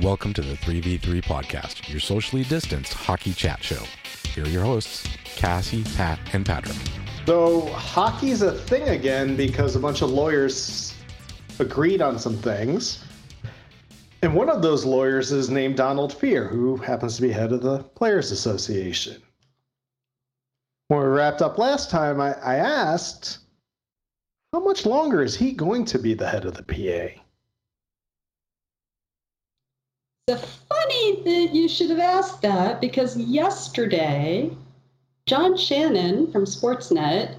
Welcome to the 3v3 podcast, your socially distanced hockey chat show. Here are your hosts, Cassie, Pat, and Patrick. So, hockey's a thing again because a bunch of lawyers agreed on some things. And one of those lawyers is named Donald Fehr, who happens to be head of the Players Association. When we wrapped up last time, I, I asked, how much longer is he going to be the head of the PA? It's funny that you should have asked that because yesterday, John Shannon from Sportsnet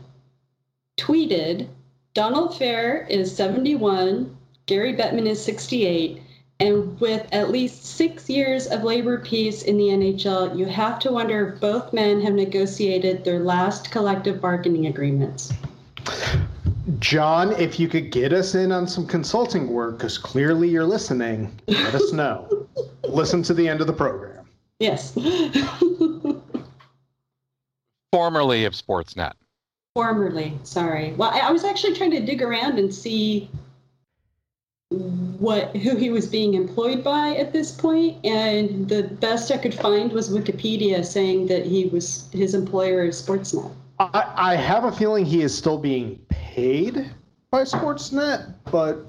tweeted Donald Fehr is 71, Gary Bettman is 68, and with at least six years of labor peace in the NHL, you have to wonder if both men have negotiated their last collective bargaining agreements. John, if you could get us in on some consulting work, because clearly you're listening, let us know. Listen to the end of the program. Yes. Formerly of Sportsnet. Formerly, sorry. Well, I, I was actually trying to dig around and see what who he was being employed by at this point, and the best I could find was Wikipedia saying that he was his employer is Sportsnet. I, I have a feeling he is still being paid by Sportsnet, but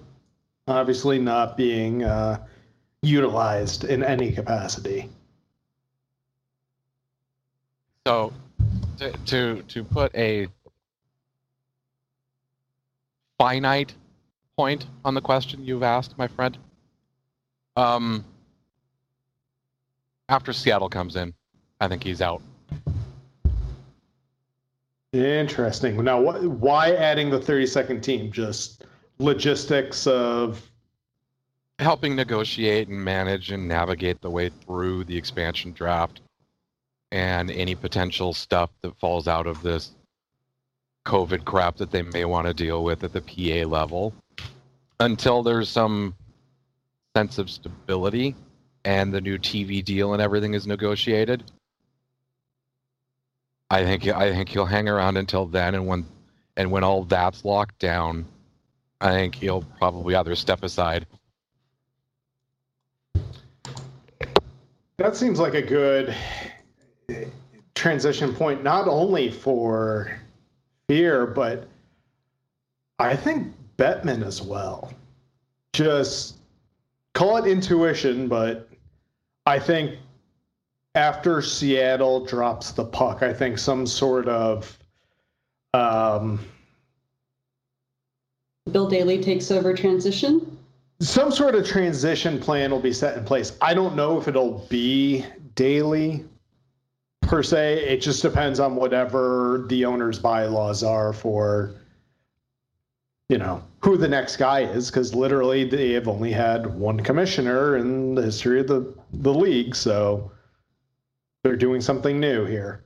obviously not being uh, utilized in any capacity. So, to, to to put a finite point on the question you've asked, my friend. Um, after Seattle comes in, I think he's out. Interesting. Now, what, why adding the 32nd team? Just logistics of helping negotiate and manage and navigate the way through the expansion draft and any potential stuff that falls out of this COVID crap that they may want to deal with at the PA level until there's some sense of stability and the new TV deal and everything is negotiated. I think I think he'll hang around until then, and when and when all that's locked down, I think he'll probably either step aside. That seems like a good transition point, not only for Fehr, but I think Bettman as well. Just call it intuition, but I think after Seattle drops the puck, I think some sort of um, Bill Daly takes over transition. Some sort of transition plan will be set in place. I don't know if it'll be Daly per se. It just depends on whatever the owner's bylaws are for you know who the next guy is because literally they have only had one commissioner in the history of the the league so they're doing something new here.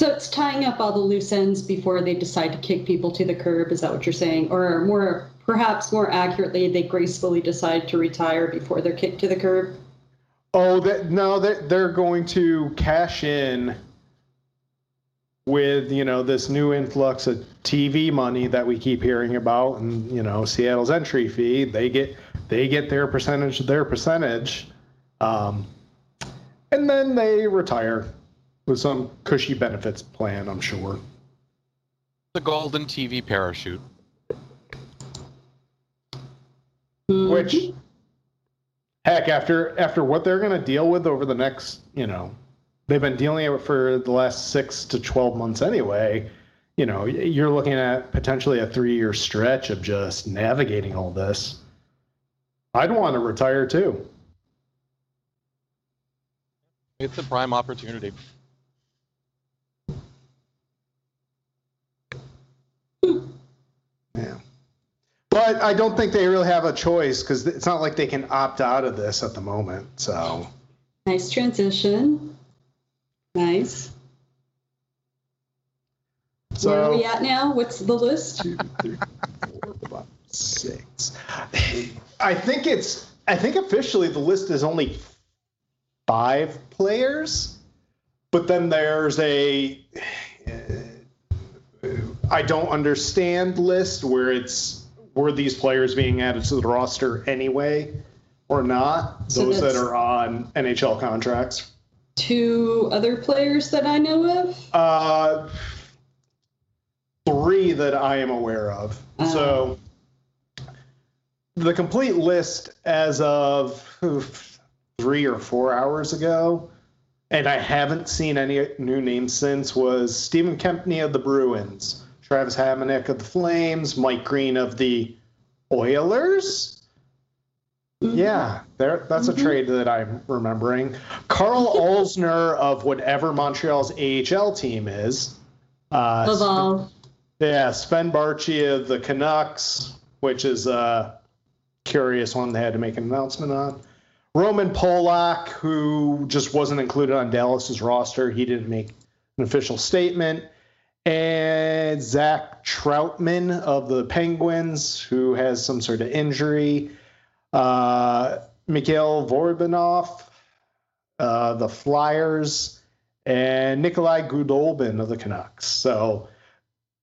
So it's tying up all the loose ends before they decide to kick people to the curb is that what you're saying? Or more perhaps more accurately they gracefully decide to retire before they're kicked to the curb? Oh that no they're, they're going to cash in with you know this new influx of TV money that we keep hearing about, and you know Seattle's entry fee, they get they get their percentage, their percentage, um, and then they retire with some cushy benefits plan, I'm sure. The golden TV parachute, which heck after after what they're going to deal with over the next you know they've been dealing with it for the last six to 12 months anyway. You know, you're looking at potentially a three year stretch of just navigating all this. I'd want to retire too. It's a prime opportunity. Yeah. But I don't think they really have a choice because it's not like they can opt out of this at the moment. So nice transition. Nice. So, Where are we at now? What's the list? Two, three, four, five, six. I think it's. I think officially the list is only five players, but then there's a. Uh, I don't understand list where it's were these players being added to the roster anyway, or not. So Those that are on NHL contracts. Two other players that I know of. Uh, three that I am aware of. Uh. So the complete list as of oof, three or four hours ago, and I haven't seen any new names since, was Steven Kampfer of the Bruins, Travis Hamonic of the Flames, Mike Green of the Oilers. Mhm. Yeah, there. That's Mhm. a trade that I'm remembering. Karl Alzner of whatever Montreal's AHL team is. Uh, yeah, Sven Baertschi of the Canucks, which is a curious one they had to make an announcement on. Roman Polak, who just wasn't included on Dallas's roster, he didn't make an official statement. And Zach Trotman of the Penguins, who has some sort of injury. Uh, Mikhail Vorobyev, uh, the Flyers, and Nikolai Goldobin of the Canucks. So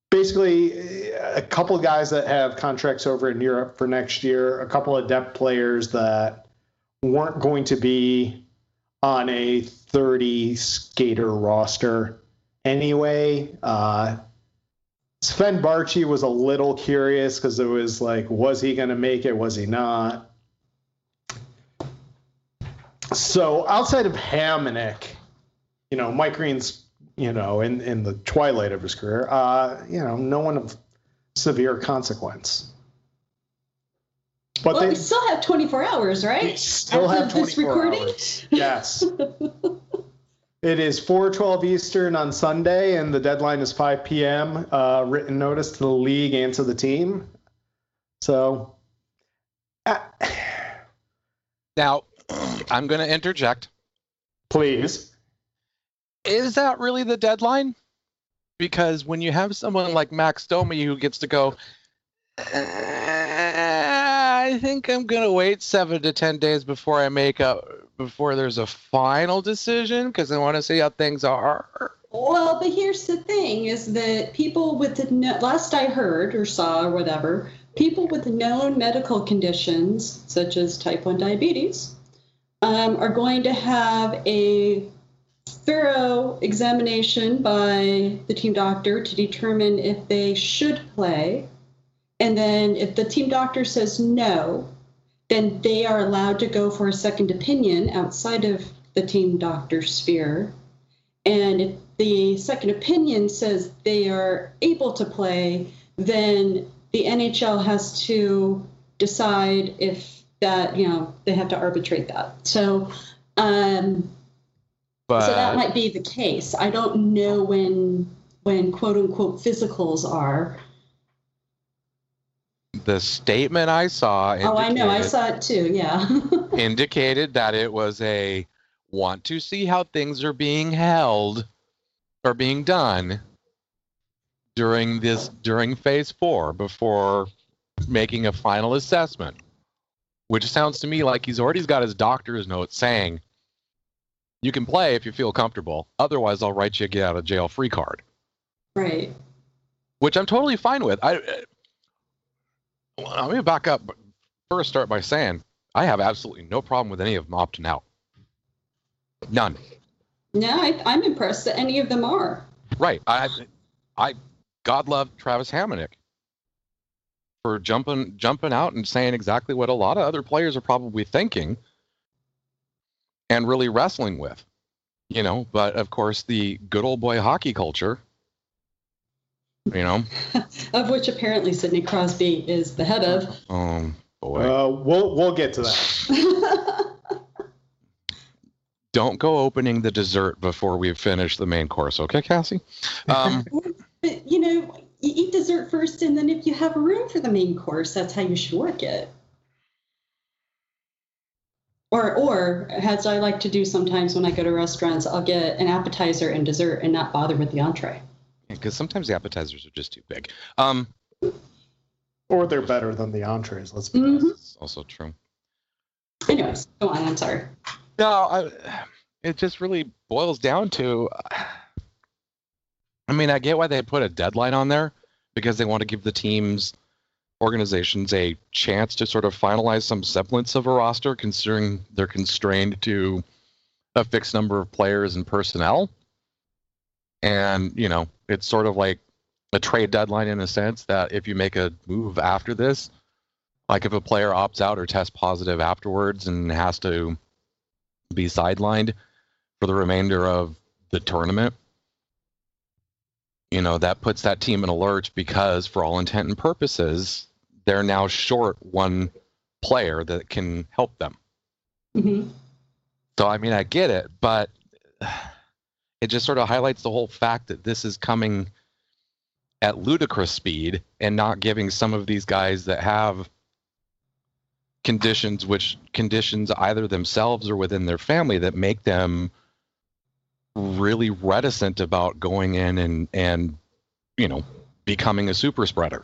basically, a couple guys that have contracts over in Europe for next year, a couple of depth players that weren't going to be on a 30 skater roster anyway. Uh, Sven Baertschi was a little curious because it was like, was he going to make it? Was he not? So outside of Hamonic, you know, Mike Green's, you know, in, in the twilight of his career, uh, you know, no one of severe consequence. But well, they we still have 24 hours, they right? still After have this 24 recording? hours. Yes. It is 4:12 Eastern on Sunday, and the deadline is 5 p.m. Uh, written notice to the league and to the team. So, uh, Now, I'm going to interject. please. Is that really the deadline? Because when you have someone like Max Domi who gets to go, "Uh, I think I'm to wait seven to ten days before I make a before there's a final decision because I want to see how things are. Well, but here's the thing: is that people with the last I heard or saw or whatever, people with known medical conditions such as type one diabetes um, are going to have a thorough examination by the team doctor to determine if they should play, and then if the team doctor says no, then they are allowed to go for a second opinion outside of the team doctor sphere. And if the second opinion says they are able to play, then the NHL has to decide if that, you know, they have to arbitrate that. So, um, But so that might be the case. I don't know when when quote unquote physicals are. The statement I saw Oh, I know. I indicated- saw it too. Yeah. indicated that it was a want to see how things are being held or being done during this during phase four before making a final assessment which sounds to me like he's already got his doctor's note saying you can play if you feel comfortable otherwise i'll write you a get out of jail free card right. which i'm totally fine with i well, let me back up first start by saying i have absolutely no problem with any of them opting out none No, I, I'm impressed that any of them are. Right. I, I, God love Travis Hamonic for jumping jumping out and saying exactly what a lot of other players are probably thinking and really wrestling with. You know, but of course the good old boy hockey culture. You know, Of which apparently Sidney Crosby is the head of. um, boy, Uh, we'll we'll get to that. don't go opening the dessert before we've finished the main course, okay, Cassie? Um, you know, you eat dessert first, and then if you have room for the main course, that's how you should work it. Or, or as I like to do sometimes when I go to restaurants, I'll get an appetizer and dessert, and not bother with the entree. Because sometimes the appetizers are just too big. Um, or they're better than the entrees. Let's be Mhm. honest. it's also true. Anyways, go on. I'm sorry. No, I, it just really boils down to. I mean, I get why they put a deadline on there because they want to give the teams organizations a chance to sort of finalize some semblance of a roster, considering they're constrained to a fixed number of players and personnel. And, you know, it's sort of like a trade deadline in a sense that if you make a move after this, like if a player opts out or tests positive afterwards and has to be sidelined for the remainder of the tournament, you know, that puts that team in a lurch because, for all intent and purposes, they're now short one player that can help them. Mm-hmm. So, I mean, I get it, but it just sort of highlights the whole fact that this is coming at ludicrous speed and not giving some of these guys that have conditions which conditions either themselves or within their family that make them really reticent about going in and and you know becoming a super spreader.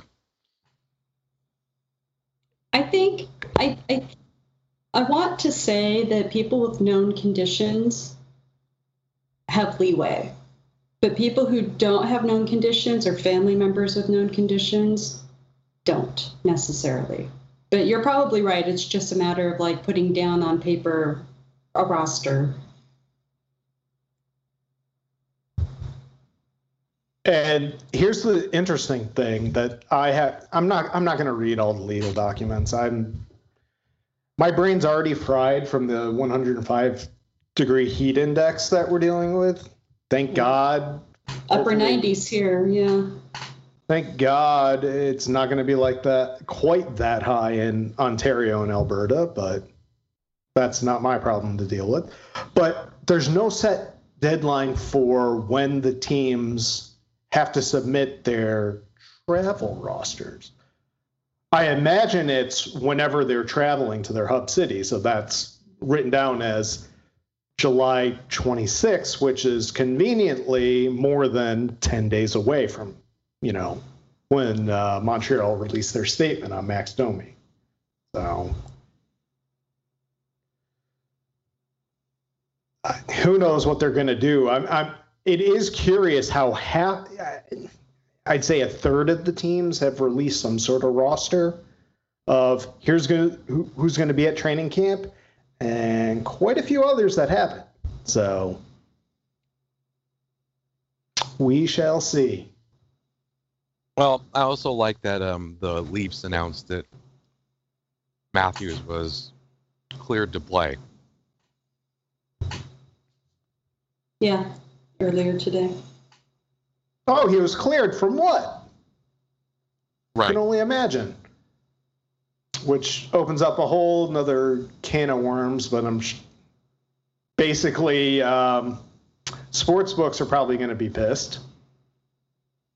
I think I, I I want to say that people with known conditions have leeway, but people who don't have known conditions or family members with known conditions don't necessarily. But you're probably right. It's just a matter of like putting down on paper a roster. And here's the interesting thing that I have. I'm not. I'm not going to read all the legal documents. I'm. My brain's already fried from the 105 degree heat index that we're dealing with. Thank God. Upper Hopefully- 90s here, yeah. Thank God it's not going to be like that, quite that high in Ontario and Alberta, but that's not my problem to deal with. But there's no set deadline for when the teams have to submit their travel rosters. I imagine it's whenever they're traveling to their hub city. So that's written down as July 26, which is conveniently more than 10 days away from you know, when uh, Montreal released their statement on Max Domi. So, who knows what they're going to do? I'm, I'm, it is curious how half, I'd say a third of the teams have released some sort of roster of here's going who, who's going to be at training camp, and quite a few others that haven't. So, we shall see. well i also like that um the leafs announced that matthews was cleared to play Yeah, earlier today. Oh, he was cleared from what? Right. I right can only imagine. Which opens up a whole another can of worms, but I'm sh- basically um, sports books are probably going to be pissed.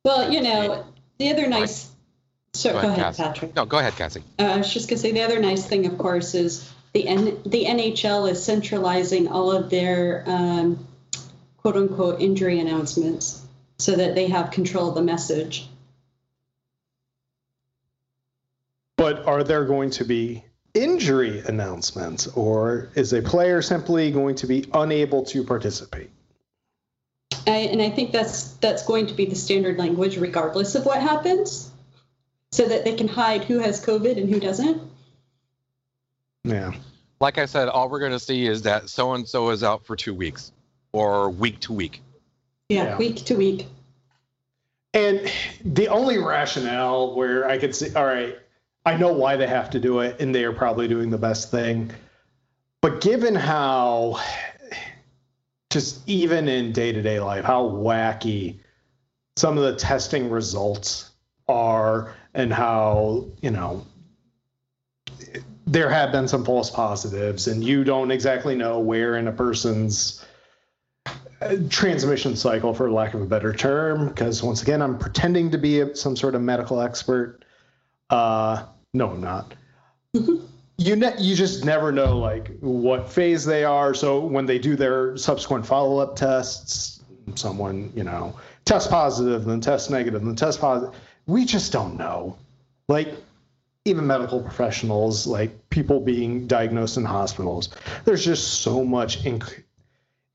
Well, you know, the other nice. So Go go, ahead, ahead, Patrick. no go ahead cassie Uh, I was just going to say the other nice thing, of course, is the N- the NHL is centralizing all of their um, quote unquote injury announcements so that they have control of the message. Are there going to be injury announcements, or is a player simply going to be unable to participate? I, and I think that's that's going to be the standard language, regardless of what happens, so that they can hide who has COVID and who doesn't. Yeah. like i said all we're going to see is that so and so is out for two weeks or week to week Yeah, Yeah. week to week. And the only rationale where I could see, all right, I know why they have to do it, and they are probably doing the best thing. But given how, just even in day to day life, how wacky some of the testing results are, and how, you know, there have been some false positives, and you don't exactly know where in a person's transmission cycle, for lack of a better term, because once again, I'm pretending to be some sort of medical expert. Uh, no, I'm not. Mm-hmm. you ne- you just never know like what phase they are. So when they do their subsequent follow up tests, someone you know test positive, then test negative, then test positive. We just don't know. Like even medical professionals, like people being diagnosed in hospitals, there's just so much inc-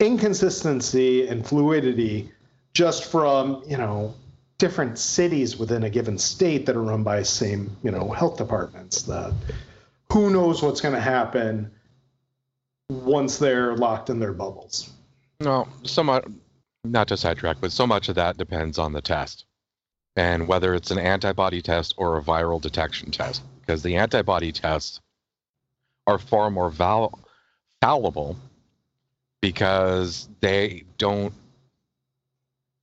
inconsistency and fluidity just from you know different cities within a given state that are run by the same you know health departments that who knows what's going to happen once they're locked in their bubbles No, so much, not to sidetrack, but so much of that depends on the test and whether it's an antibody test or a viral detection test. Because the antibody tests are far more val- fallible because they don't.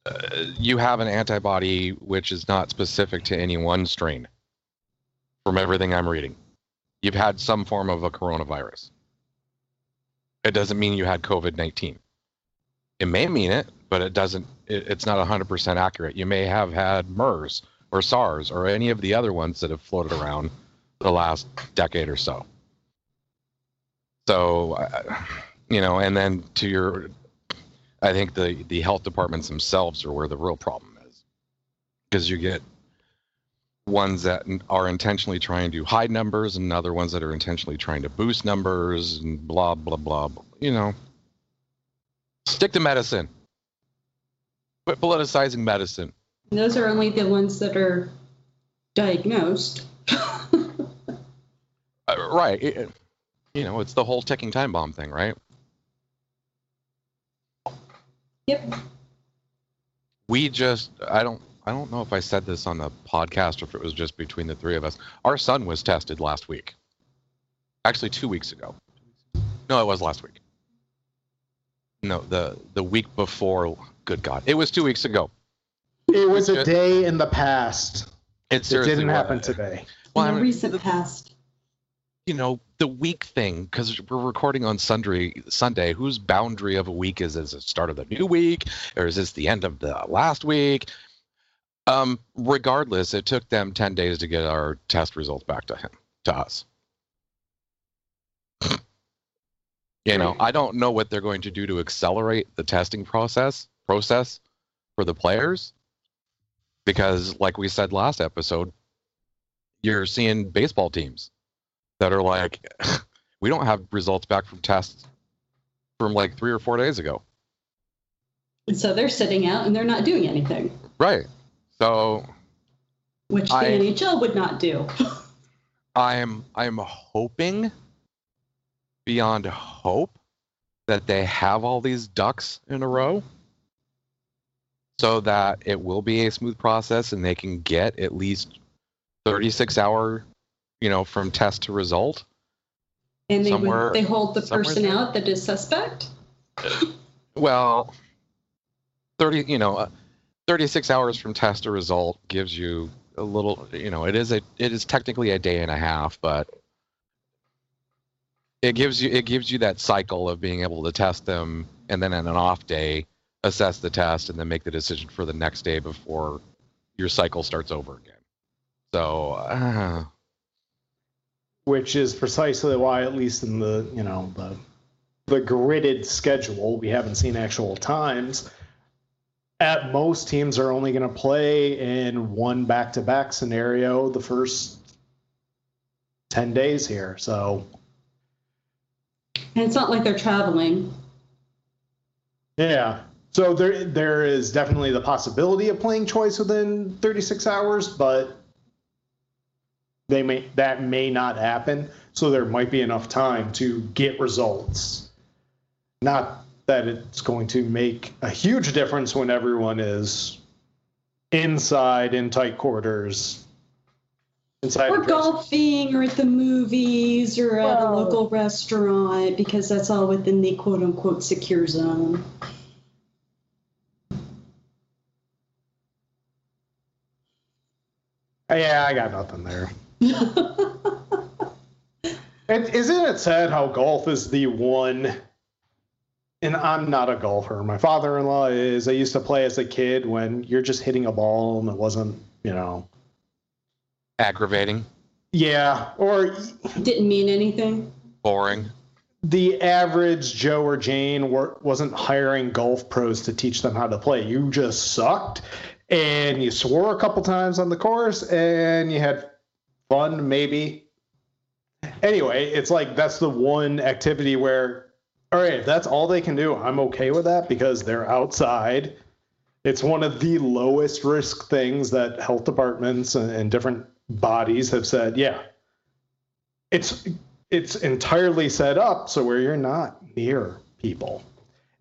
Uh, you have an antibody which is not specific to any one strain, from everything I'm reading. You've had some form of a coronavirus. It doesn't mean you had COVID 19 it may mean it, but it doesn't. It, it's not 100% accurate. You may have had MERS or SARS or any of the other ones that have floated around the last decade or so. So, uh, you know, and then to your, I think the the health departments themselves are where the real problem is, because you get ones that are intentionally trying to hide numbers and other ones that are intentionally trying to boost numbers and blah blah blah. You know, Stick to medicine. Quit politicizing medicine. Those are only the ones that are diagnosed. Uh, right. It- you know, it's the whole ticking time bomb thing, right? Yep. We just I don't I don't know if I said this on the podcast or if it was just between the three of us. Our son was tested last week. Actually 2 weeks ago. No, it was last week. No, the the week before. Good God, it was two weeks ago. it was a Just- day in the past It it didn't was. happen today Well, in the recent past. You know the week thing because we're recording on Sunday. Sunday, whose boundary of a week is? Is it start of the new week or is this the end of the last week? Um, regardless, it took them ten days to get our test results back to him to us. you know, I don't know what they're going to do to accelerate the testing process process for the players because, like we said last episode, you're seeing baseball teams that are like, we don't have results back from tests from like three or four days ago. And so they're sitting out and they're not doing anything, Right. So which I- the NHL would not do. I'm I'm hoping beyond hope that they have all these ducks in a row so that it will be a smooth process and they can get at least 36 hour you know from test to result And they Somewhere- would they hold the person there. out that is suspect. Well, 30, you know, uh, 36 hours from test to result gives you a little, you know, it is a it is technically a day and a half, but it gives you it gives you that cycle of being able to test them and then on an off day assess the test and then make the decision for the next day before your cycle starts over again. So, uh, which is precisely why at least in the you know the the gridded schedule we haven't seen actual times at most teams are only going to play in one back-to-back scenario the first 10 days here so And it's not like they're traveling. yeah so there there is definitely the possibility of playing choice within 36 hours but they may that may not happen. So there might be enough time to get results. Not that it's going to make a huge difference when everyone is inside in tight quarters inside Or a golfing or at the movies or at a local restaurant because that's all within the quote unquote secure zone. yeah i got nothing there It, isn't it sad how golf is the one? And I'm not a golfer. My father-in-law is. I used to play as a kid when you're just hitting a ball and it wasn't, you know. aggravating, Yeah, or Didn't mean anything. boring. the average Joe or Jane were, wasn't hiring golf pros to teach them how to play. You just sucked, and you swore a couple times on the course, and you had fun, maybe. Anyway, it's like that's the one activity where, all right, if that's all they can do, I'm okay with that because they're outside. It's one of the lowest risk things that health departments and, and different bodies have said. Yeah, it's it's entirely set up so where you're not near people.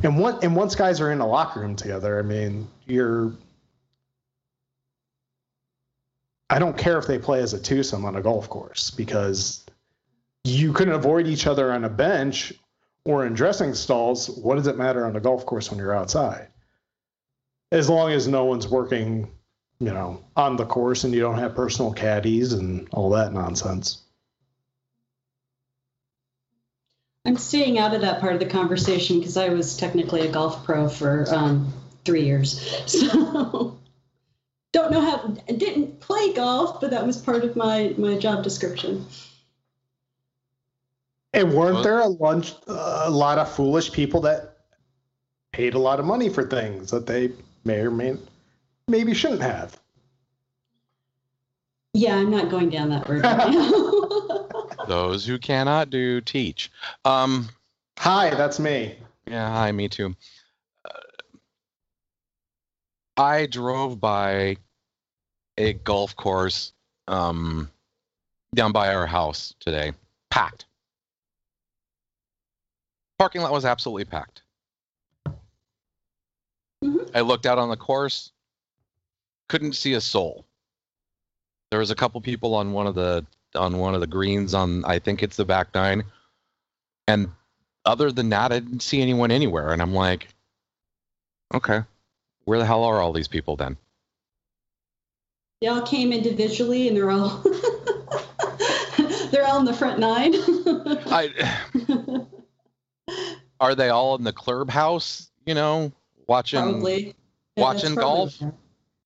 And one and once guys are in a locker room together, I mean, you're I don't care if they play as a twosome on a golf course because you can avoid each other on a bench or in dressing stalls. What does it matter on a golf course when you're outside? As long as no one's working, you know, on the course and you don't have personal caddies and all that nonsense. I'm staying out of that part of the conversation because I was technically a golf pro for um, three years. So don't know how, didn't play golf, but that was part of my, my job description. And weren't there a lunch, a lot of foolish people that paid a lot of money for things that they may or may maybe shouldn't have? Yeah, I'm not going down that road right now. Those who cannot do teach. Um, Hi, that's me. yeah, hi, me too. Uh, I drove by a golf course um, down by our house today, packed. Parking lot was absolutely packed. Mhm. I looked out on the course, couldn't see a soul. There was a couple people on one of the on one of the greens on I think it's the back nine, and other than that, I didn't see anyone anywhere. And I'm like, okay, where the hell are all these people then? They all came individually and they're all they're all in the front nine. I are they all in the clubhouse? You know, watching. probably. Watching probably golf? what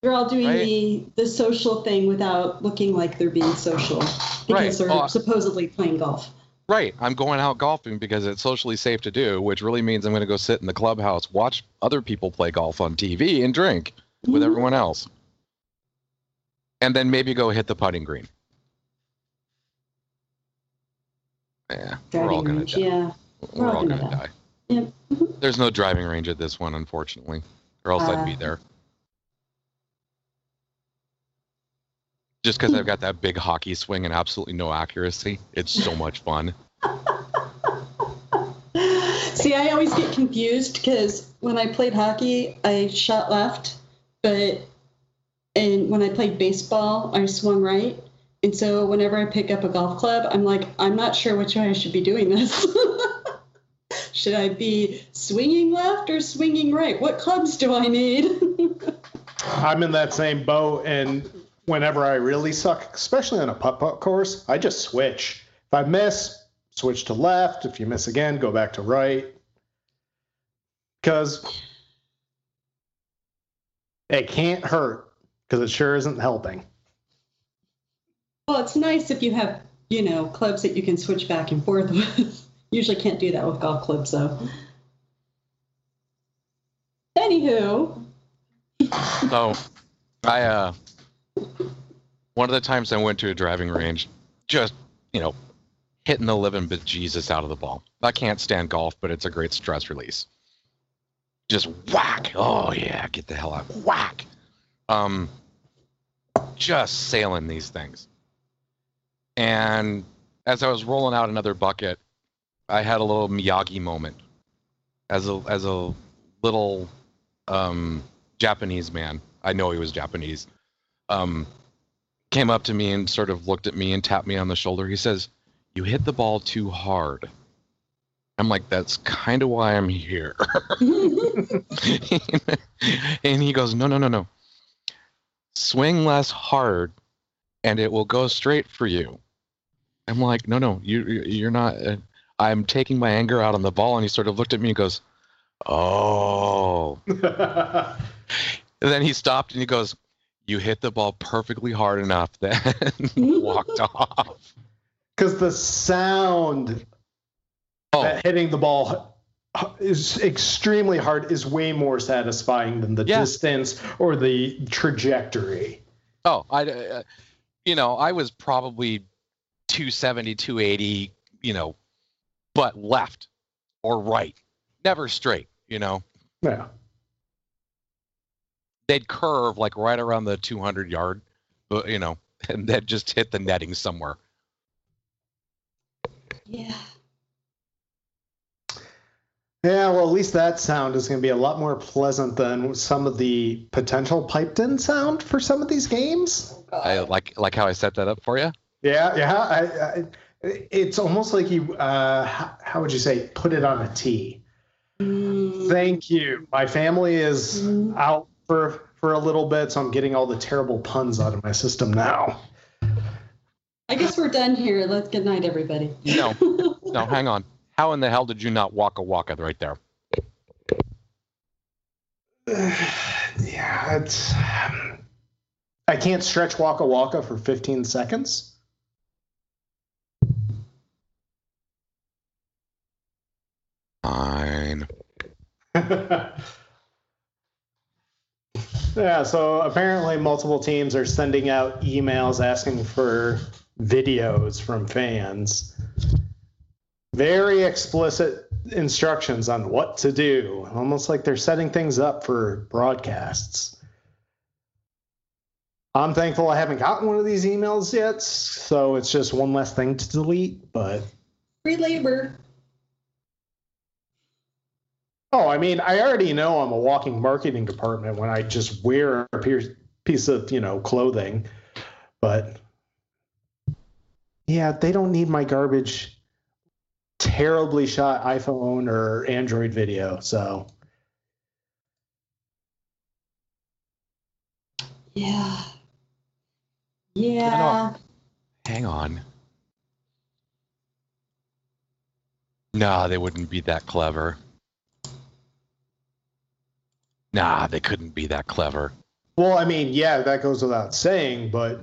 They're all doing Right. the the social thing without looking like they're being social because Right. they're Oh, supposedly playing golf. Right, I'm going out golfing because it's socially safe to do, which really means I'm going to go sit in the clubhouse, watch other people play golf on TV, and drink with Mhm. everyone else, and then maybe go hit the putting green. Yeah, we're all gonna range, die. Yeah. We're all all gonna gonna die. die. Yep. Mhm. There's no driving range at this one, unfortunately, or else I'd be Ah. there. Just because I've got that big hockey swing and absolutely no accuracy, it's so much fun. See, I always get confused because when I played hockey, I shot left, but and when I played baseball, I swung right. And so whenever I pick up a golf club, I'm like, I'm not sure which way I should be doing this. should I be swinging left or swinging right? What clubs do I need? I'm in that same boat, and whenever I really suck, especially on a putt putt course, I just switch. If I miss, switch to left. If you miss again, go back to right. Because it can't hurt, because it sure isn't helping. well, it's nice if you have, you know, clubs that you can switch back and forth with. Usually can't do that with golf clubs, though. Anywho, So, I uh, one of the times I went to a driving range, just you know, hitting the living bejesus out of the ball. I can't stand golf, but it's a great stress release. Just whack! Oh yeah, get the hell out! Whack! Um, just sailing these things. And as I was rolling out another bucket, I had a little Miyagi moment. As a as a little um, Japanese man, I know he was Japanese, um, came up to me and sort of looked at me and tapped me on the shoulder. He says, "You hit the ball too hard." I'm like, "That's kind of why I'm here." and he goes, "No, no, no, no. Swing less hard, and it will go straight for you." I'm like, "No, no, you, you- you're not." Uh, I'm taking my anger out on the ball, and he sort of looked at me and goes, "Oh." And then he stopped and he goes, "You hit the ball perfectly hard enough." Then walked off. Because the sound Oh, that hitting the ball is extremely hard is way more satisfying than the Yeah. distance or the trajectory. oh, I, uh, you know, I was probably 270, 280, you know, but left or right, never straight. You know, Yeah. they'd curve like right around the 200 yard, uh, you know, and then just hit the netting somewhere. Yeah. Yeah, well, at least that sound is going to be a lot more pleasant than some of the potential piped in sound for some of these games. I like like how I set that up for you. Yeah, yeah. I, I, it's almost like you, uh, how, how would you say, put it on a tee. Mm, Thank you. My family is Mm. out for for a little bit, so I'm getting all the terrible puns out of my system now. I guess we're done here. Let's good night, everybody. No, no, hang on. How in the hell did you not walk a walk right there? yeah, it's. I can't stretch Waka Waka for 15 seconds. Fine. yeah, so apparently multiple teams are sending out emails asking for videos from fans. Very explicit instructions on what to do, almost like they're setting things up for broadcasts. I'm thankful I haven't gotten one of these emails yet, so it's just one less thing to delete, but Free labor. Oh, I mean, I already know I'm a walking marketing department when I just wear a piece- piece of, you know, clothing. But yeah, they don't need my garbage, terribly shot iPhone or Android video. So Yeah. Yeah. Hang on. Nah, they wouldn't be that clever. Nah, they couldn't be that clever. Well, I mean, yeah, that goes without saying, but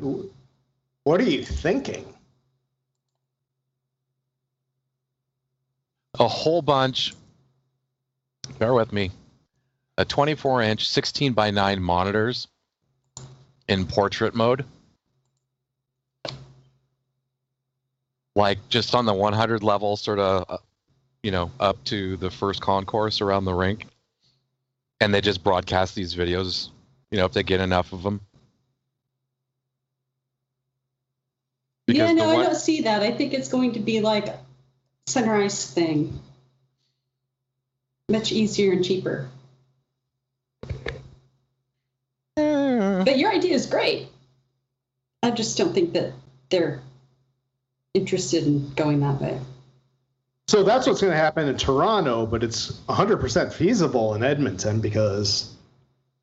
what are you thinking? A whole bunch. Bear with me. A 24 inch, 16 by 9 monitors in portrait mode. Like just on the 100 level, sort of, uh, you know, up to the first concourse around the rink. And they just broadcast these videos, you know, if they get enough of them. yeah, Because the no, I don't see that. I think it's going to be like a center ice thing. Much easier and cheaper. Hmm. But your idea is great. I just don't think that they're interested in going that way. So that's what's going to happen in Toronto, but it's 100% feasible in Edmonton because,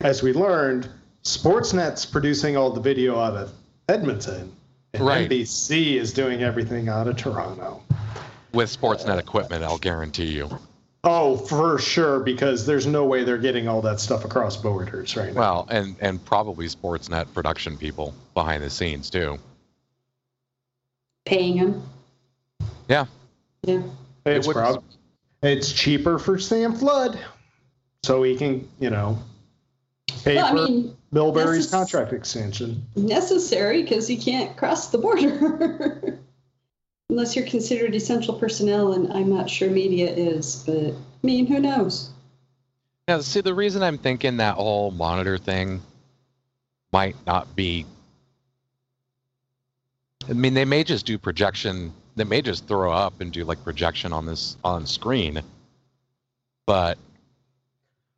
as we learned, Sportsnet's producing all the video out of Edmonton, and Right. NBC is doing everything out of Toronto. With Sportsnet equipment, I'll guarantee you. Oh, for sure, because there's no way they're getting all that stuff across borders right now. Well, and and probably Sportsnet production people behind the scenes too. Paying them. Yeah. Yeah. it's, it prob- it's cheaper for Sam Flood, so he can, you know, pay Well, I for mean, Milbury's necess- contract extension. necessary because he can't cross the border. Unless you're considered essential personnel, and I'm not sure media is, but I mean, who knows? Now, see, the reason I'm thinking that whole monitor thing might not be. I mean, they may just do projection. They may just throw up and do like projection on this on screen. But,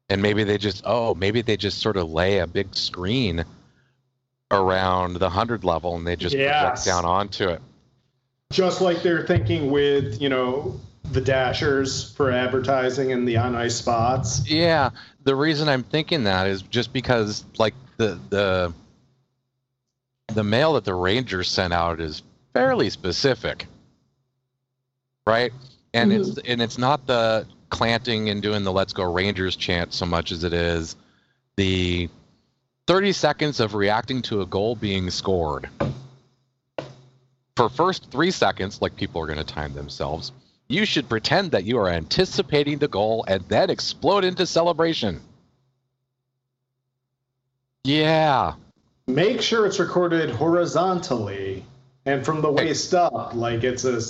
and maybe they just oh maybe they just sort of lay a big screen around the hundred level and they just Yes. project down onto it. Just like they're thinking with, you know, the dashers for advertising and the on ice spots. Yeah, the reason I'm thinking that is just because like the the the mail that the Rangers sent out is fairly specific, right? And mm-hmm. it's and it's not the clanting and doing the "Let's Go Rangers" chant so much as it is the 30 seconds of reacting to a goal being scored. For first three seconds, like people are going to time themselves, you should pretend that you are anticipating the goal and then explode into celebration. Yeah. Make sure it's recorded horizontally and from the waist up, like it's a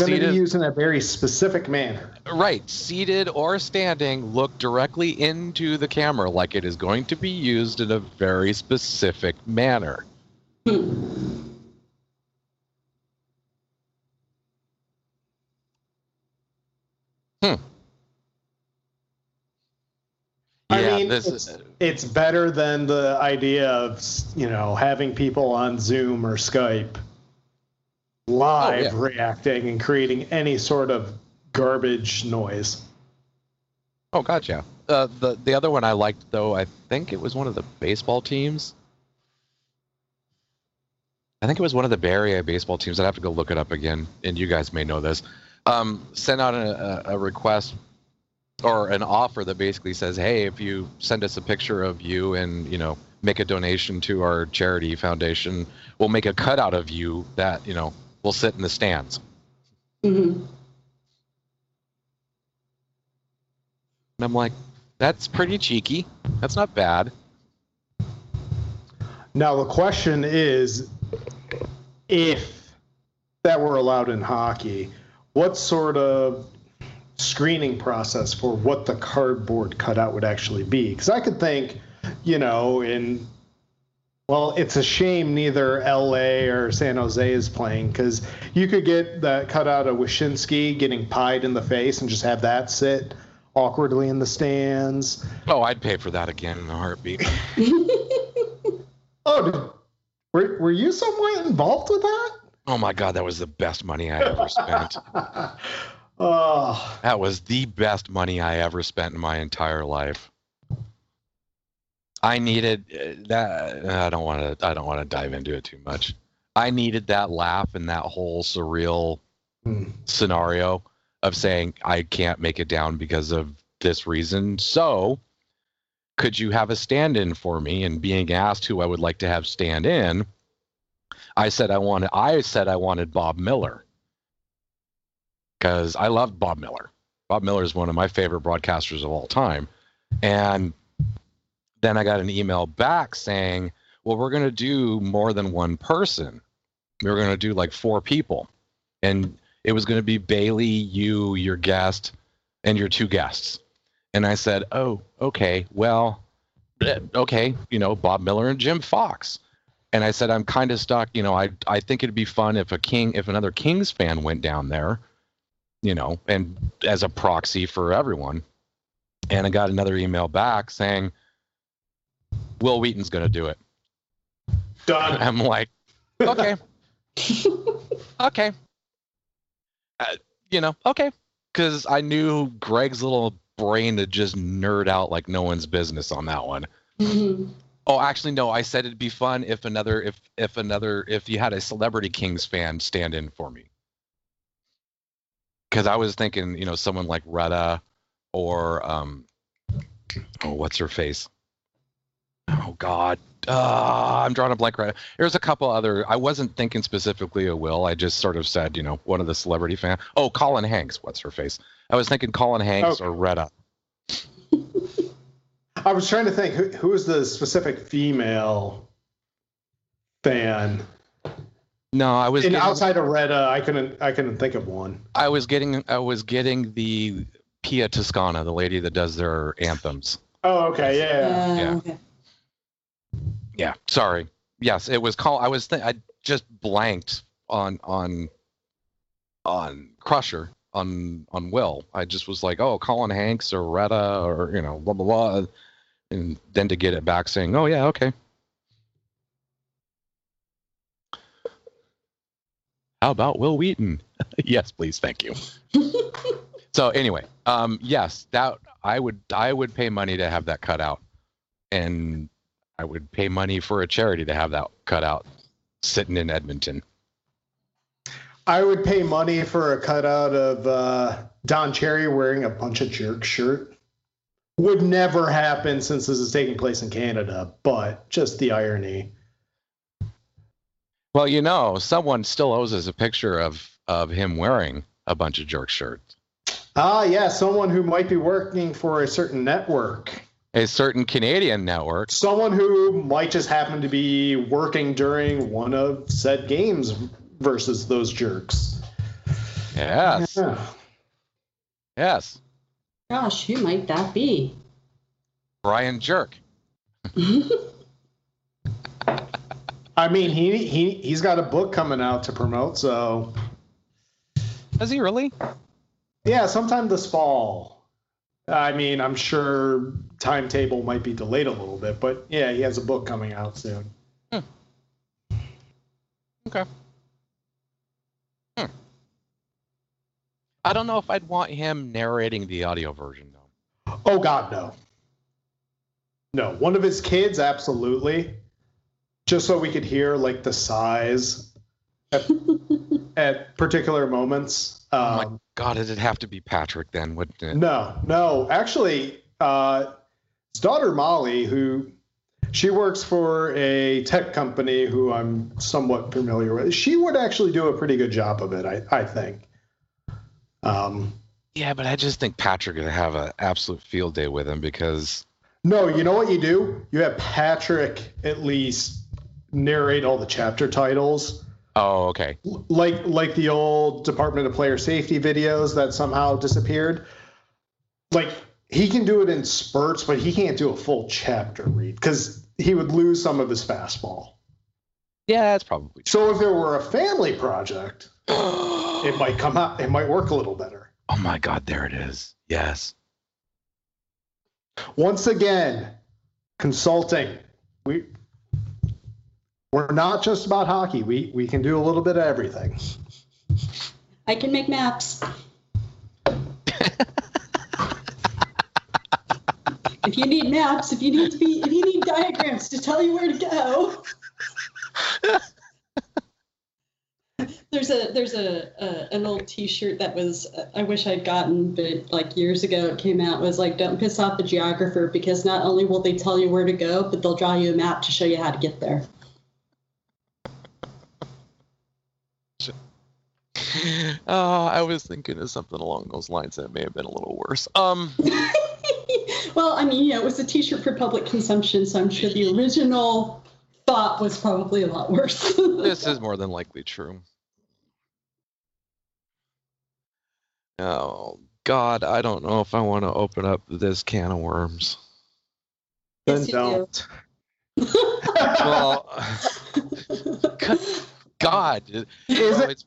going to be used in a very specific manner. Right, seated or standing, look directly into the camera like it is going to be used in a very specific manner. Hmm. Hmm. I yeah, mean, this it's, is it's better than the idea of you know having people on Zoom or Skype live Oh, yeah. reacting and creating any sort of garbage noise. Oh, gotcha. Uh, the the other one I liked though, I think it was one of the baseball teams. I think it was one of the Bay Area baseball teams. I'd have to go look it up again, and you guys may know this. Um, sent out a, a request or an offer that basically says, "Hey, if you send us a picture of you and you know make a donation to our charity foundation, we'll make a cutout of you that you know will sit in the stands." Mhm. And I'm like, "That's pretty cheeky. That's not bad." Now the question is, if that were allowed in hockey, what sort of screening process for what the cardboard cutout would actually be? Because I could think, you know, in well, it's a shame neither LA or San Jose is playing because you could get that cutout of Wyshynski getting pied in the face and just have that sit awkwardly in the stands. Oh, I'd pay for that again in a heartbeat. Oh, did, were, were you somewhat involved with that? Oh my god, that was the best money I ever spent. oh, That was the best money I ever spent in my entire life. I needed uh, that. I don't want to. I don't want to dive into it too much. I needed that laugh and that whole surreal Hmm. scenario of saying I can't make it down because of this reason. So, could you have a stand-in for me? And being asked who I would like to have stand in, I said I wanted. I said I wanted Bob Miller because I loved Bob Miller. Bob Miller is one of my favorite broadcasters of all time, and then I got an email back saying, "Well, we're going to do more than one person. We We're going to do like four people, and it was going to be Bailey, you, your guest, and your two guests." And I said, "Oh, okay. Well, eh, okay. You know, Bob Miller and Jim Fox." And I said, "I'm kind of stuck. You know, I I think it'd be fun if a king, if another Kings fan went down there." you know, and as a proxy for everyone. And I got another email back saying, Wil Wheaton's going to do it. done. I'm like, okay, okay. Uh, you know, okay. Because I knew Greg's little brain to just nerd out like no one's business on that one. Mhm. Oh, actually, no. I said it'd be fun if another, if if another, if you had a celebrity Kings fan stand in for me. Because I was thinking, you know, someone like Retta or um, oh, what's her face? Oh God, uh, I'm drawing a blank right. now. There's a couple other. I wasn't thinking specifically of Wil. I just sort of said, you know, one of the celebrity fan. Oh, Colin Hanks. What's her face? I was thinking Colin Hanks Okay. or Retta. I was trying to think who, who is the specific female fan. No, I was And getting, outside of Retta, I couldn't I couldn't think of one. I was getting I was getting the Pia Toscano, the lady that does their anthems. Oh, okay, yeah. Uh, Yeah. okay. Yeah, sorry. Yes, it was called. I was th- I just blanked on on on Crusher on on Wil. I just was like, oh, Colin Hanks or Retta or you know blah blah blah, and then to get it back saying, oh yeah, okay. How about Wil Wheaton? yes, please, thank you. so anyway, um, yes, that I would I would pay money to have that cut out, and I would pay money for a charity to have that cut out, sitting in Edmonton. I would pay money for a cutout of uh, Don Cherry wearing a bunch of jerk shirt. Would never happen since this is taking place in Canada, but just the irony. Well, you know, someone still owes us a picture of of him wearing a bunch of jerk shirts. Ah, yeah, someone who might be working for a certain network. A certain Canadian network. Someone who might just happen to be working during one of said games versus those jerks. Yes. Yeah. Yes. Gosh, who might that be? Brian Jerk. I mean, he he he's got a book coming out to promote, so Does he really? yeah, sometime this fall. I mean, I'm sure timetable might be delayed a little bit, but yeah, he has a book coming out soon. Hmm. Okay. I don't know if I'd want him narrating the audio version though. Oh God, no. No, one of his kids, absolutely. Just so we could hear like the size at, at particular moments. Oh my Um, God, did it have to be Patrick then, wouldn't it? no, no. Actually, uh, his daughter Molly, who she works for a tech company who I'm somewhat familiar with, she would actually do a pretty good job of it. I, I think. Um, Yeah, but I just think Patrick would have an absolute field day with him because No, you know what you do? You have Patrick at least narrate all the chapter titles, oh, okay. Like like the old Department of Player Safety videos that somehow disappeared. Like he can do it in spurts, but he can't do a full chapter read because he would lose some of his fastball. Yeah, that's probably So if it were a family project, it might come out. It might work a little better. Oh my God, there it is. Yes. Once again, consulting. We we're not just about hockey. We we can do a little bit of everything. I can make maps. if you need maps, if you need to be, if you need diagrams to tell you where to go. There's a there's a, a an old T-shirt that was I wish I'd gotten, but like years ago it came out was like don't piss off the geographer because not only will they tell you where to go, but they'll draw you a map to show you how to get there. Oh, I was thinking of something along those lines that may have been a little worse. Um, well, I mean, yeah, it was a T-shirt for public consumption, so I'm sure the original thought was probably a lot worse. this is more than likely true. Oh God, I don't know if I want to open up this can of worms. Then Yes, you do. don't. Well, God, it- you know, it- it's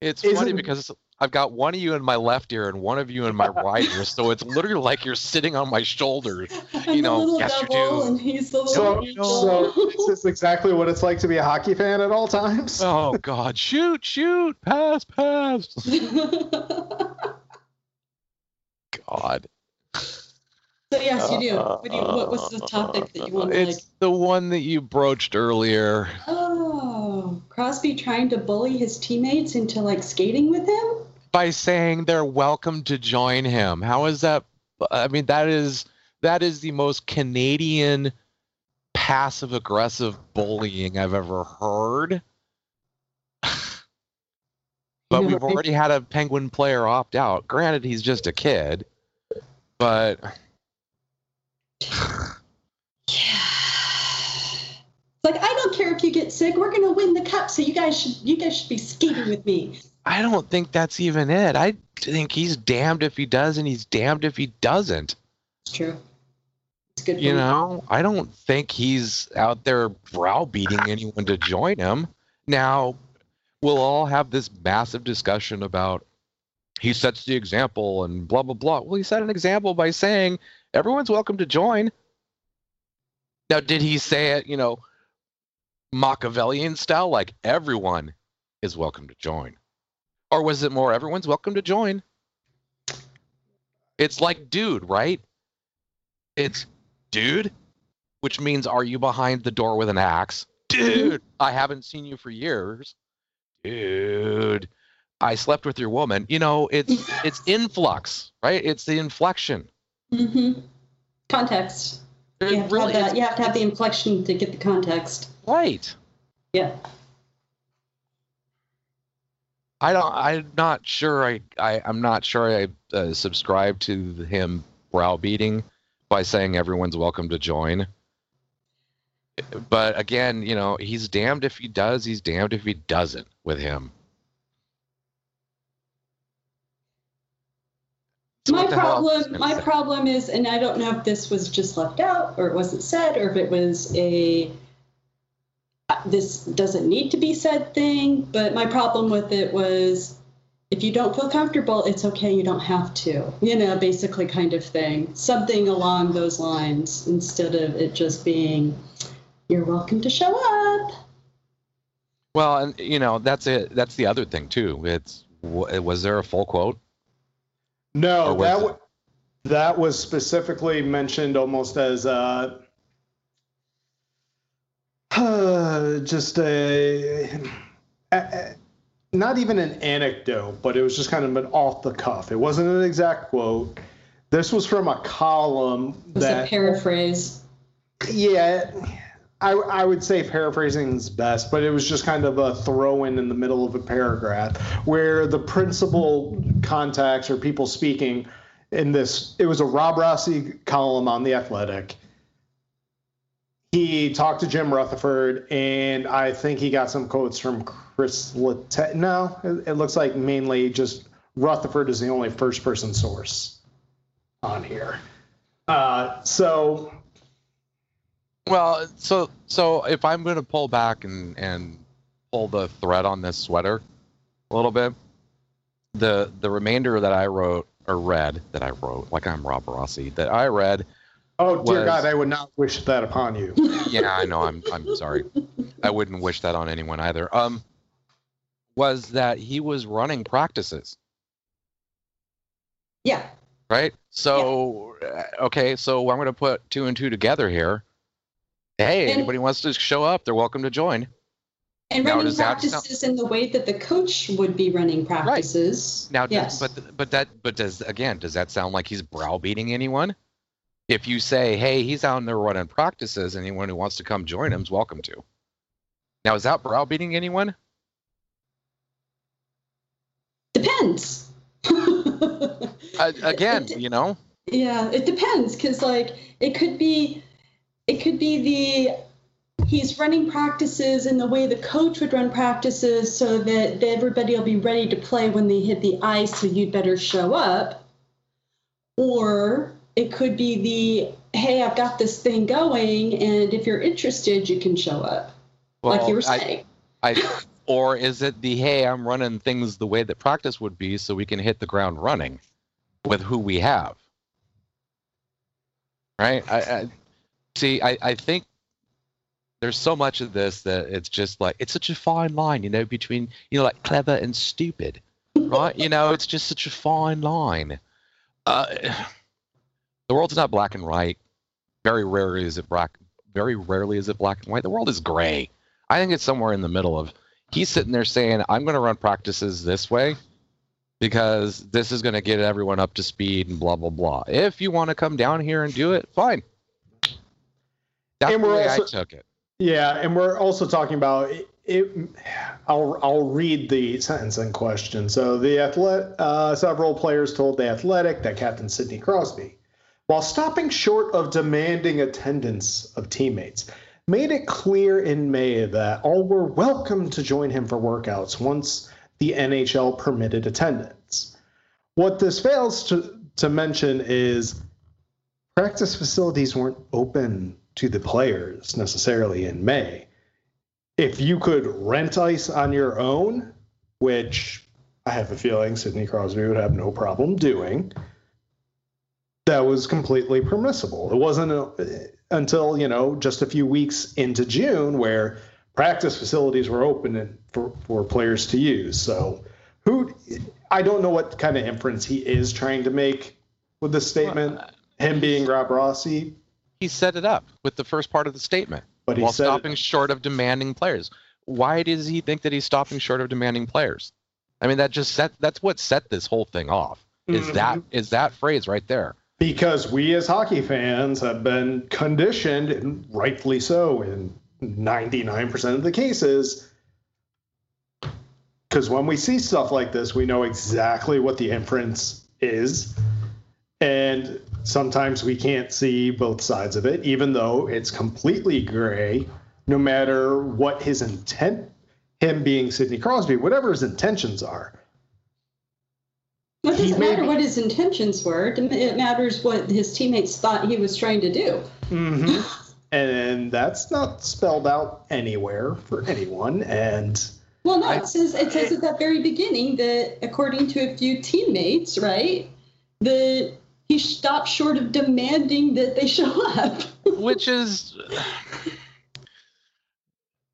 it's is funny it- because I've got one of you in my left ear and one of you in my right ear, so it's literally like you're sitting on my shoulder. You know, the little yes, you do. and he's the So, angel. so this is exactly what it's like to be a hockey fan at all times. Oh God, shoot, shoot, pass, pass. God. so yes, you do. Uh, what, do you, what was the topic that you wanted? It's Like, the one that you broached earlier. oh, Crosby trying to bully his teammates into like skating with him. By saying they're welcome to join him. How is that? I mean, that is that is the most Canadian passive aggressive bullying I've ever heard. but we've already had a Penguin player opt out. Granted, he's just a kid, but It's like I don't you get sick. We're gonna win the cup, so you guys should you guys should be skating with me. I don't think that's even it. I think he's damned if he does and he's damned if he doesn't. It's true. It's good. You know, I don't think he's out there browbeating anyone to join him. Now, we'll all have this massive discussion about he sets the example and blah blah blah. Well, he set an example by saying everyone's welcome to join. Now, did he say it, you know, Machiavellian style, like everyone is welcome to join? Or was it more everyone's welcome to join? It's like dude, right? It's dude, which means are you behind the door with an axe? Dude, I haven't seen you for years. Dude, I slept with your woman. You know, it's it's influx, right? It's the inflection. Mm-hmm. Context. You have, to really have you have to have the inflection to get the context. right. Yeah. I don't. I'm not sure. I. I I'm not sure. I uh, subscribe to him browbeating by saying everyone's welcome to join. But again, you know, he's damned if he does. He's damned if he doesn't with him. My what the hell else was problem my say? problem is and i don't know if this was just left out or it wasn't said or if it was a uh, this doesn't need to be said thing but my problem with it was if you don't feel comfortable it's okay you don't have to you know basically kind of thing something along those lines instead of it just being you're welcome to show up Well, and you know that's it. That's the other thing too. It's was there a full quote? No, that w- that was specifically mentioned almost as uh, just a, a- a- not even an anecdote, but it was just kind of an off the cuff. It wasn't an exact quote. This was from a column it was a that paraphrase yeah, I, I would say paraphrasing is best, but it was just kind of a throw in in the middle of a paragraph where the principal contacts or people speaking in this, it was a Rob Rossi column on The Athletic. He talked to Jim Rutherford, and I think he got some quotes from Kris Letang. No, it, it looks like mainly just Rutherford is the only first person source on here. Uh, so Well, so so if I'm going to pull back and and pull the thread on this sweater a little bit, the the remainder that I wrote or read that I wrote, like I'm Rob Rossi, that I read. Oh dear was- God, I would not wish that upon you. Yeah, I know. I'm I'm sorry. I wouldn't wish that on anyone either. Um, was that he was running practices, yeah right? So uh, okay, so I'm going to put two and two together here. Hey, And- anybody wants to show up? They're welcome to join. And Now, running does that sound- practices in the way that the coach would be running practices. Right. Now, yes. but but that but does again does that sound like he's browbeating anyone? If you say, "Hey, he's out there running practices, anyone who wants to come join him is welcome to." Now, is that browbeating anyone? depends. Uh, again, you know, yeah, it depends because like it could be, it could be the he's running practices in the way the coach would run practices so that everybody will be ready to play when they hit the ice, so you'd better show up. Or it could be the hey, I've got this thing going, and if you're interested, you can show up, like you were I- saying. I, or is it the hey, I'm running things the way that practice would be, so we can hit the ground running with who we have, right? I, I see. I, I think there's so much of this that it's just like it's such a fine line, you know, between you know like clever and stupid, right? you know, it's just such a fine line. Uh, the world's not black and white. Very rarely is it black. Very rarely is it black and white. The world is gray. I think it's somewhere in the middle of he's sitting there saying, I'm going to run practices this way because this is going to get everyone up to speed and blah, blah, blah. If you want to come down here and do it, fine. That's And the way also- I took it. Yeah, and we're also talking about it. it I'll I'll read the sentence in question. So the athletic, uh, several players told the Athletic that Captain Sidney Crosby, while stopping short of demanding attendance of teammates, made it clear in May that all were welcome to join him for workouts once the NHL permitted attendance. What this fails to to mention is practice facilities weren't open to the players necessarily in May. If you could rent ice on your own, which I have a feeling Sidney Crosby would have no problem doing, that was completely permissible. It wasn't uh, until, you know, just a few weeks into June where practice facilities were open for, for players to use. So, who I don't know what kind of inference he is trying to make with this statement. Him being Rob Rossi, He set it up with the first part of the statement but while stopping short of demanding players. Why does he think that he's stopping short of demanding players? I mean, that just set that's what set this whole thing off. Is Mhm. that is that phrase right there? because we as hockey fans have been conditioned, and rightfully so, in 99% of the cases. Because when we see stuff like this, we know exactly what the inference is. And sometimes we can't see both sides of it, even though it's completely gray, no matter what his intent, him being Sidney Crosby, whatever his intentions are. Well, it doesn't matter be- what his intentions were. It matters what his teammates thought he was trying to do. Mhm. and that's not spelled out anywhere for anyone. And Well, no, I- it says it says at that very beginning that according to a few teammates, right, that he stopped short of demanding that they show up. which is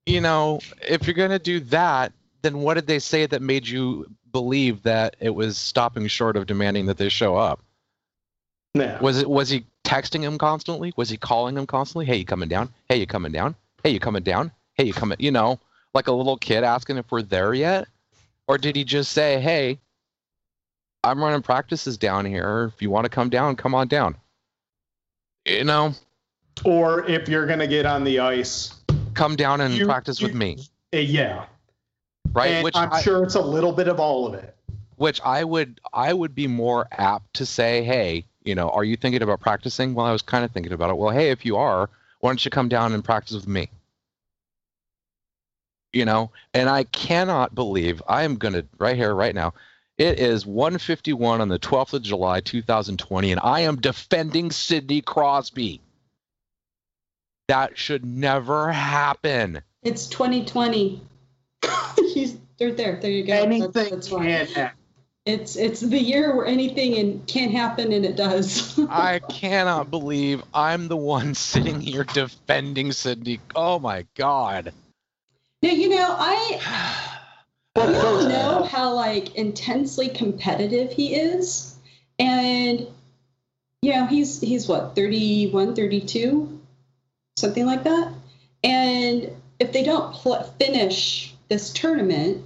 you know if you're going to do that then what did they say that made you believe that it was stopping short of demanding that they show up? Yeah, was it was he texting him constantly? Was he calling him constantly? Hey you coming down? Hey you coming down? Hey you coming down? Hey you coming you know like a little kid asking if we're there yet? Or did he just say hey i'm running practices down here. If you want to come down come on down. You know? Or if you're gonna get on the ice, come down and You- practice with me. Eh, yeah. right And which I'm I, sure it's a little bit of all of it. which i would i would be more apt to say hey you know are you thinking about practicing? Well i was kind of thinking about it. Well hey if you are why don't you come down and practice with me? You know? And i cannot believe i am going to right here right now it is 151 on the 12th of july 2020 and i am defending sidney crosby that should never happen It's 2020. He's they're there. There you go. Anything that's why. can happen. It's it's the year where anything and can happen and it does. I cannot believe I'm the one sitting here defending Sidney. Oh my god. now you know I we all uh, know how like intensely competitive he is. And you know he's he's what 31 32 something like that? And if they don't pl- finish this tournament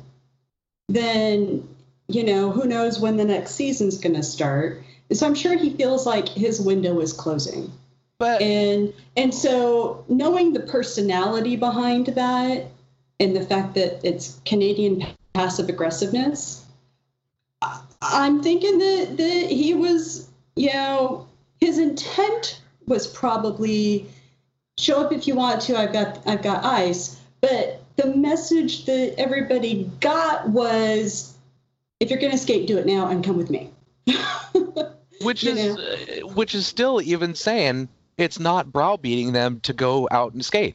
then you know who knows when the next season's going to start. And so i'm sure he feels like his window is closing. But and and so knowing the personality behind that and the fact that it's Canadian passive aggressiveness, I'm thinking that that he was, you know, his intent was probably show up if you want to. I've got I've got ice, but the message that everybody got was, if you're going to skate, do it now and come with me. which you is uh, which is still even saying it's not browbeating them to go out and skate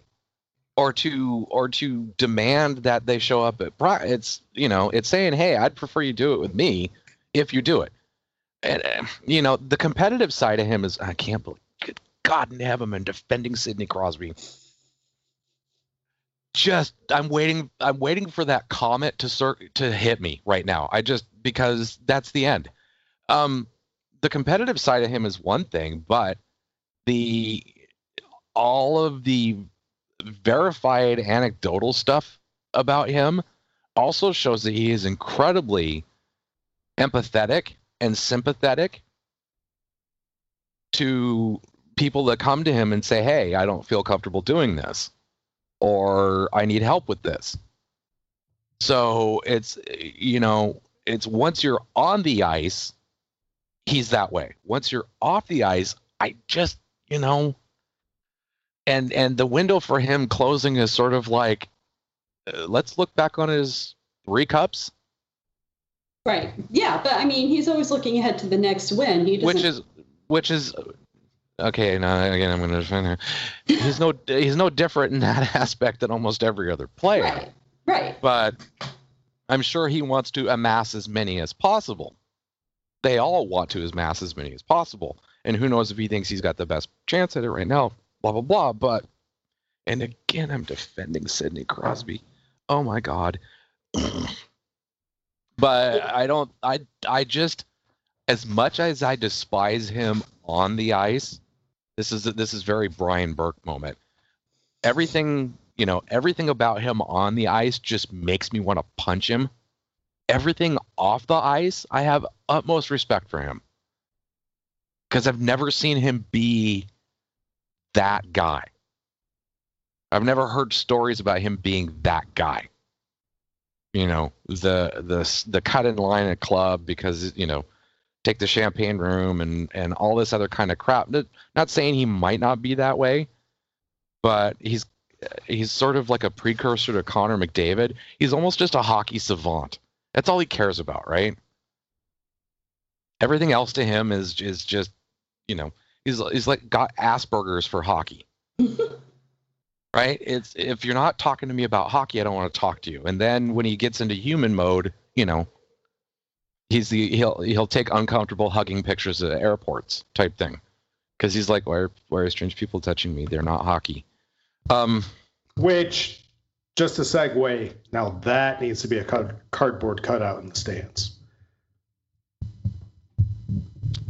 or to or to demand that they show up at pri- it's you know it's saying hey I'd prefer you do it with me if you do it. And uh, you know the competitive side of him is I can't believe good God in heaven I'm defending Sidney Crosby. Just I'm waiting I'm waiting for that comet to cir- to hit me right now. I just because that's the end. Um the competitive side of him is one thing, but the all of the verified anecdotal stuff about him also shows that he is incredibly empathetic and sympathetic to people that come to him and say, "Hey, I don't feel comfortable doing this," or "I need help with this." So it's you know, it's once you're on the ice, he's that way. Once you're off the ice, I just, you know, and and the window for him closing is sort of like, uh, let's look back on his three cups, Right. Yeah, but I mean, he's always looking ahead to the next win. He which is, which is, okay. Now again, I'm going to defend him. He's no, he's no different in that aspect than almost every other player. right. Right. but I'm sure he wants to amass as many as possible. They all want to amass as many as possible. And who knows if he thinks he's got the best chance at it right now, blah, blah, blah. But, and again, I'm defending Sidney Crosby. Oh my God. but I don't, I, I just, as much as I despise him on the ice, this is, this is very Brian Burke moment. Everything you know, everything about him on the ice just makes me want to punch him. Everything off the ice, I have utmost respect for him. Because I've never seen him be that guy. I've never heard stories about him being that guy. You know, the the the cut in line at club because you know, take the champagne room and and all this other kind of crap. Not saying he might not be that way, but he's he's sort of like a precursor to Connor McDavid. He's almost just a hockey savant. That's all he cares about, right? Everything else to him is is just, you know, he's he's like got Asperger's for hockey. right? It's if you're not talking to me about hockey, I don't want to talk to you. And then when he gets into human mode, you know, he's the he'll he'll take uncomfortable hugging pictures at airports type thing, because he's like, why are, why are strange people touching me? They're not hockey. Um, Which, just a segue, now that needs to be a card- cardboard cutout in the stands.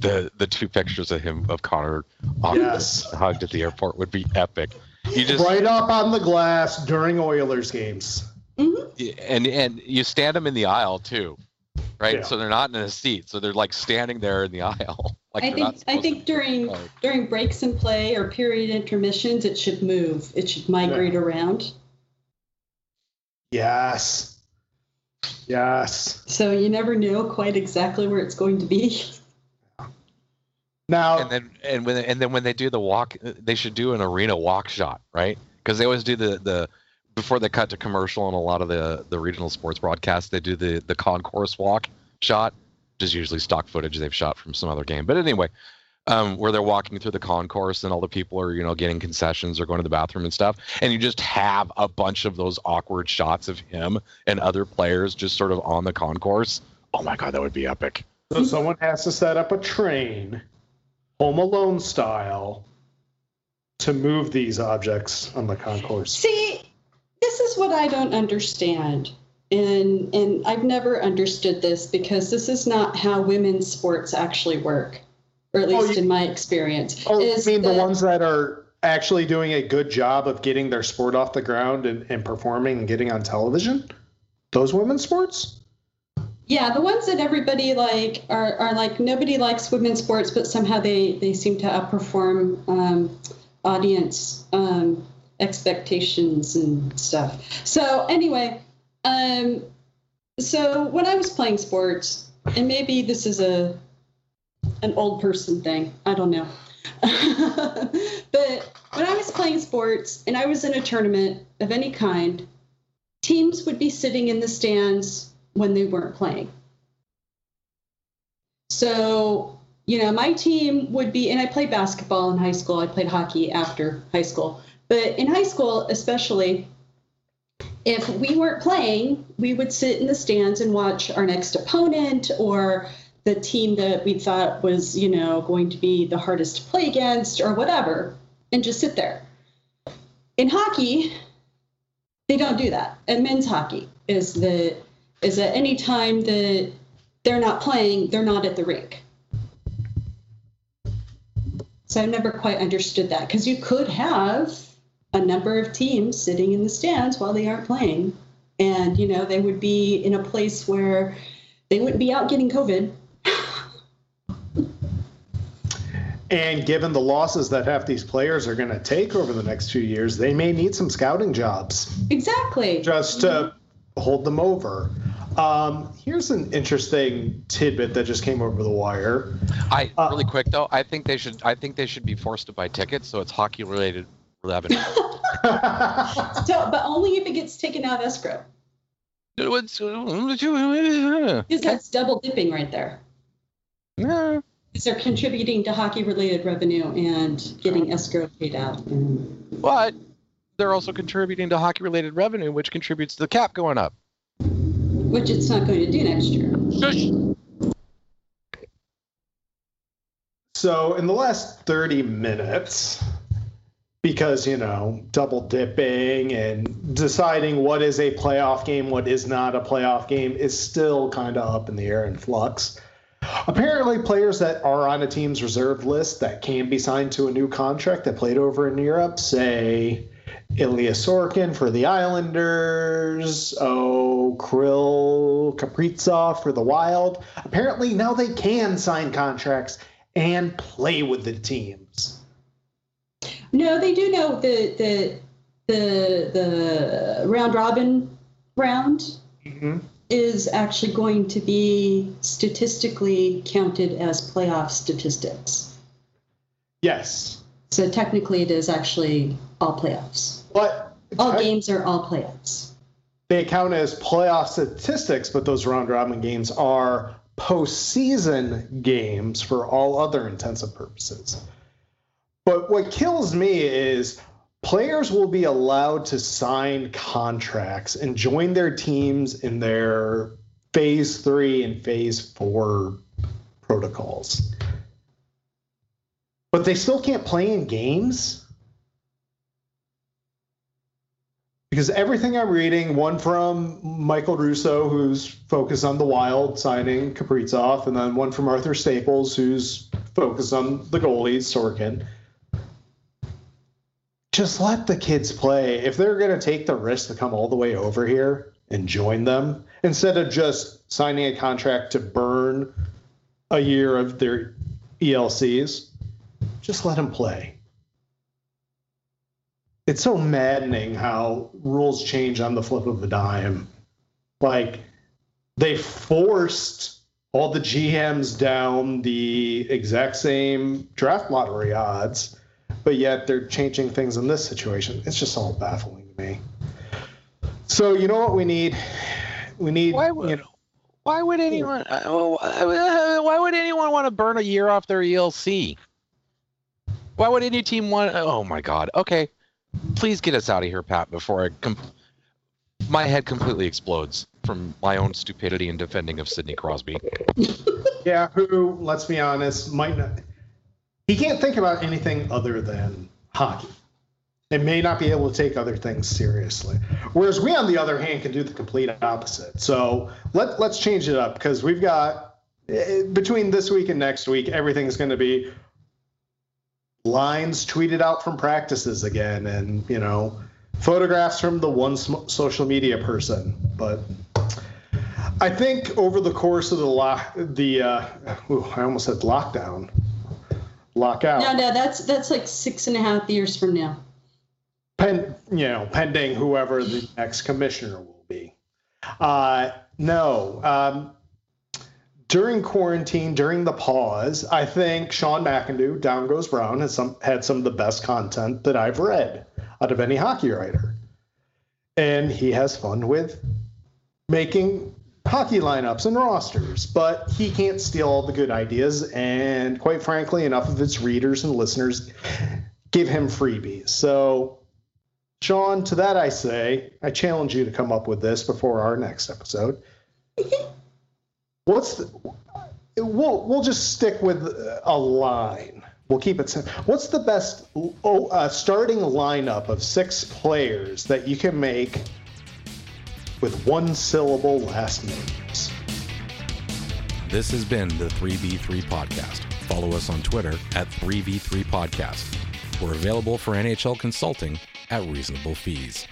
The the two pictures of him of Connor on- Yes. hugged at the airport would be epic. You just Right up on the glass during Oilers games. Mhm. and and you stand them in the aisle too, right? Yeah. So they're not in a seat, so they're like standing there in the aisle. Like I they're think not I think during Like- during breaks in play or period intermissions, it should move. It should migrate around. Yes. Yes. So you never know quite exactly where it's going to be. Now, and then and when and then when they do the walk, they should do an arena walk shot, right? Because they always do the the before they cut to commercial on a lot of the the regional sports broadcasts, they do the the concourse walk shot, which is usually stock footage they've shot from some other game. But anyway, um, where they're walking through the concourse and all the people are you know getting concessions or going to the bathroom and stuff, and you just have a bunch of those awkward shots of him and other players just sort of on the concourse. Oh my god, that would be epic. so someone has to set up a train, Home Alone style, to move these objects on the concourse. See, this is what I don't understand. And and I've never understood this because this is not how women's sports actually work. Or at Oh, least you- in my experience. Oh, you is mean the that- ones that are actually doing a good job of getting their sport off the ground and, and performing and getting on television? Those women's sports? Yeah, the ones that everybody like are, are like nobody likes women's sports, but somehow they, they seem to outperform um, audience um, expectations and stuff. So anyway, um, so when I was playing sports, and maybe this is a an old person thing, I don't know. but when I was playing sports and I was in a tournament of any kind, teams would be sitting in the stands when they weren't playing. So, you know, my team would be, and I played basketball in high school, I played hockey after high school. But in high school, especially, if we weren't playing, we would sit in the stands and watch our next opponent or the team that we thought was, you know, going to be the hardest to play against or whatever, and just sit there. In hockey, they don't do that. And men's hockey is the is that any time that they're not playing, they're not at the rink. So I've never quite understood that because you could have a number of teams sitting in the stands while they aren't playing, and you know they would be in a place where they wouldn't be out getting COVID. And given the losses that half these players are going to take over the next few years, they may need some scouting jobs Exactly. just to mm-hmm. hold them over. Um, here's an interesting tidbit that just came over the wire. I Uh, really quick though. I think they should. I think they should be forced to buy tickets, so it's hockey related revenue. So, but only if it gets taken out of escrow, because that's double dipping right there. Yeah. Because they're contributing to hockey-related revenue and getting escrow paid out. And But they're also contributing to hockey related revenue, which contributes to the cap going up. Which it's not going to do next year. Shush. So, in the last 30 minutes, because, you know, double dipping and deciding what is a playoff game, what is not a playoff game is still kind of up in the air and flux. Apparently, players that are on a team's reserve list that can be signed to a new contract that played over in Europe, say Ilya Sorokin for the Islanders, oh, Kirill Kaprizov for the Wild. Apparently, now they can sign contracts and play with the teams. No, they do know the the the the round robin round mm-hmm. is actually going to be statistically counted as playoff statistics. Yes, So technically, it is actually all playoffs. but All I- games are all playoffs. they count as playoff statistics, but those round robin games are postseason games for all other intents and purposes. But what kills me is players will be allowed to sign contracts and join their teams in their phase three and phase four protocols. But they still can't play in games. Because everything I'm reading, one from Michael Russo, who's focused on the Wild signing Kaprizov, and then one from Arthur Staples, who's focused on the goalies, Sorokin just let the kids play. If they're going to take the risk to come all the way over here and join them, instead of just signing a contract to burn a year of their ELCs, just let them play. It's so maddening how rules change on the flip of a dime. Like, they forced all the GMs down the exact same draft lottery odds but yet they're changing things in this situation. It's just all baffling to me. So you know what we need? We need. Why would, you know, why would anyone? Uh, why would anyone want to burn a year off their ELC? Why would any team want? Oh my God. Okay, please get us out of here, Pat. Before I com- my head completely explodes from my own stupidity in defending of Sidney Crosby. yeah, who, let's be honest, might not he can't think about anything other than hockey and may not be able to take other things seriously. Whereas we, on the other hand, can do the complete opposite. So let, let's change it up because we've got eh, between this week and next week, everything's going to be lines tweeted out from practices again and, you know, photographs from the one social media person. But I think over the course of the lock, the uh, ooh, I almost said lockdown lockout. No, no, that's that's like six and a half years from now. Pen, you know, pending whoever the next commissioner will be. Uh, no, um, during quarantine, during the pause, I think Sean McIndoe, Down Goes Brown, has some had some of the best content that I've read out of any hockey writer, and he has fun with making hockey lineups and rosters, but he can't steal all the good ideas. And quite frankly, enough of its readers and listeners give him freebies. So, Sean, to that I say, I challenge you to come up with this before our next episode. What's the, we'll we'll just stick with a line. We'll keep it simple. What's the best oh, uh, starting lineup of six players that you can make with one syllable last names. This has been the 3v3 Podcast. Follow us on Twitter at 3v3 Podcast. We're available for NHL consulting at reasonable fees.